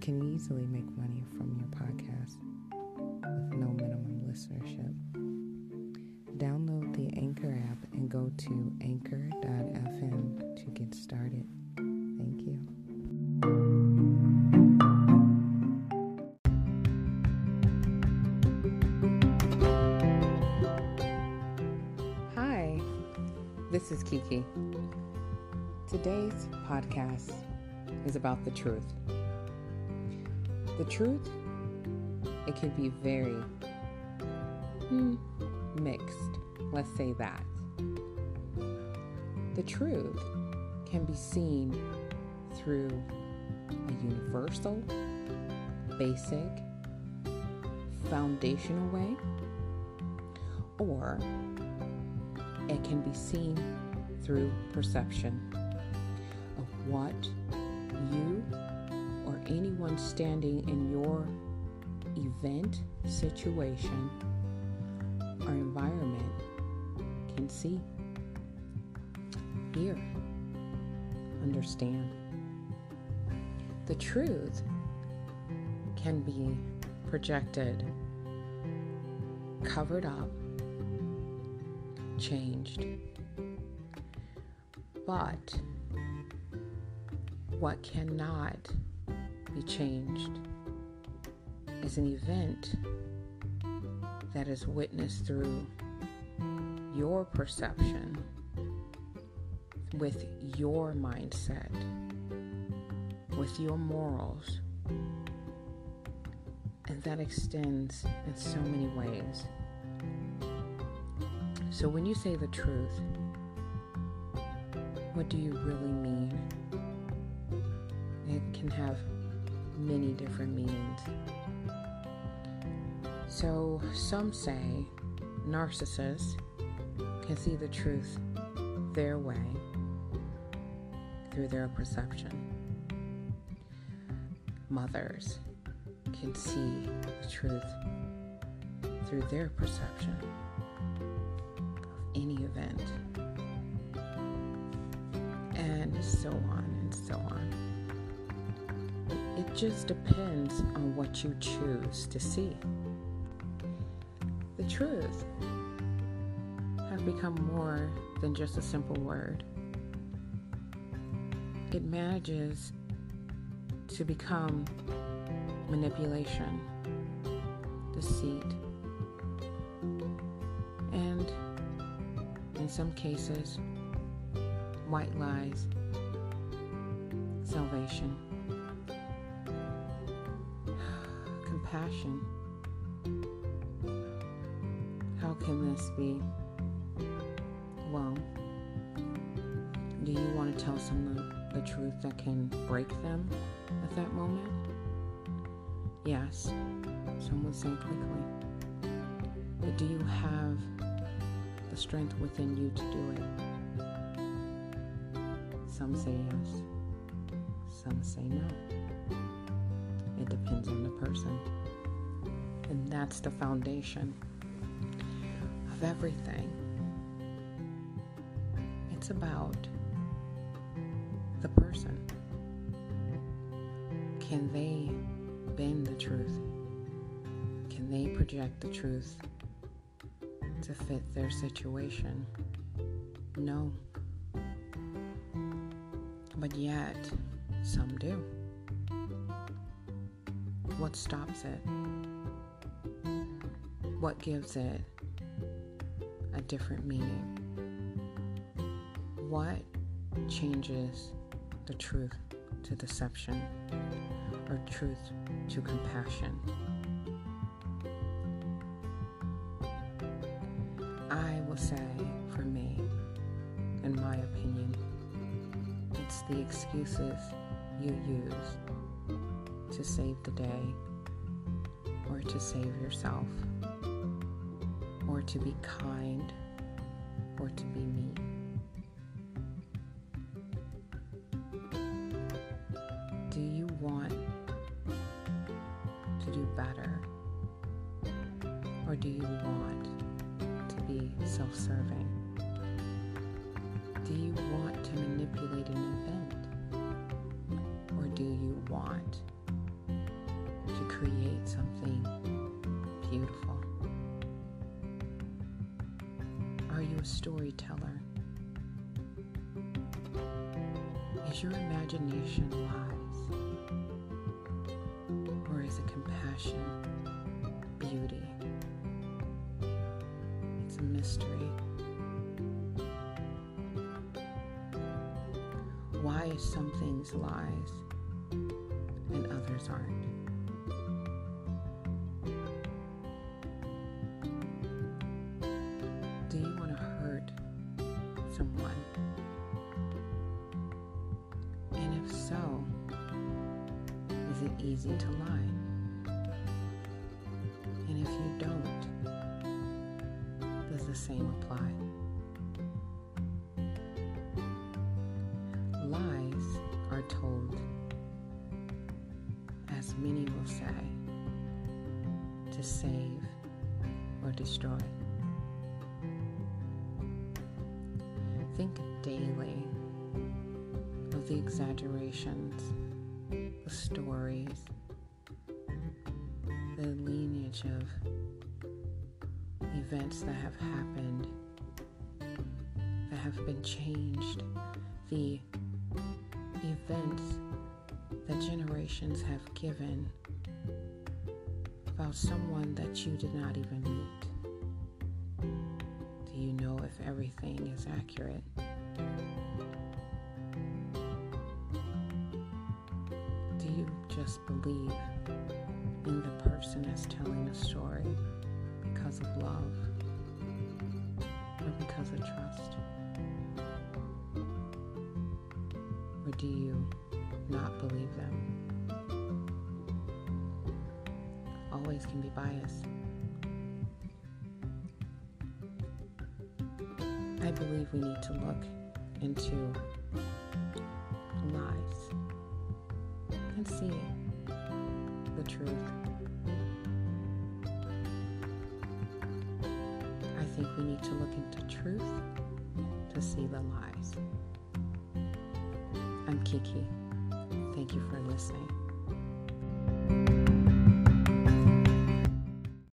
Can easily make money from your podcast with no minimum listenership. Download the Anchor app and go to anchor.fm to get started. Thank you. Hi, this is Kiki. Today's podcast is about the truth. The truth, it can be very hmm, mixed. Let's say that. The truth can be seen through a universal, basic, foundational way, or it can be seen through perception of what you anyone standing in your event, situation, or environment can see, hear, understand. The truth can be projected, covered up, changed, but what cannot be changed is an event that is witnessed through your perception with your mindset, with your morals. And that extends in so many ways. So when you say the truth, what do you really mean? it can have many different meanings. So, some say narcissists can see the truth their way through their perception. Mothers can see the truth through their perception of any event, and so on and so on. It just depends on what you choose to see. The truth has become more than just a simple word. It manages to become manipulation, deceit, and in some cases, white lies, salvation. Compassion. How can this be? Well, do you want to tell someone the truth that can break them at that moment? Yes, some would say quickly. But do you have the strength within you to do it? Some say yes, some say no. It depends on the person. That's the foundation of everything. It's about the person. Can they bend the truth? Can they project the truth to fit their situation? No. But yet, some do What stops it? What gives it a different meaning? What changes the truth to deception or truth to compassion? I will say, for me, in my opinion, it's the excuses you use to save the day, or to save yourself, to be kind, or to be mean. Do you want to do better, or do you want to be self serving? Do you want to manipulate an event? Or do you want storyteller? Is your imagination lies? Or is it compassion, beauty? It's a mystery. Why some things lies and others aren't? So, is it easy to lie? And if you don't, does the same apply? Lies are told, as many will say, to save or destroy. Think daily the exaggerations, the stories, the lineage of events that have happened, that have been changed, the events that generations have given about someone that you did not even meet. Do you know if everything is accurate? Just believe in the person that's telling the story because of love or because of trust? Or do you not believe them? Always can be biased. I believe we need to look into see the truth. I think we need to look into truth to see the lies. I'm Kiki. Thank you for listening.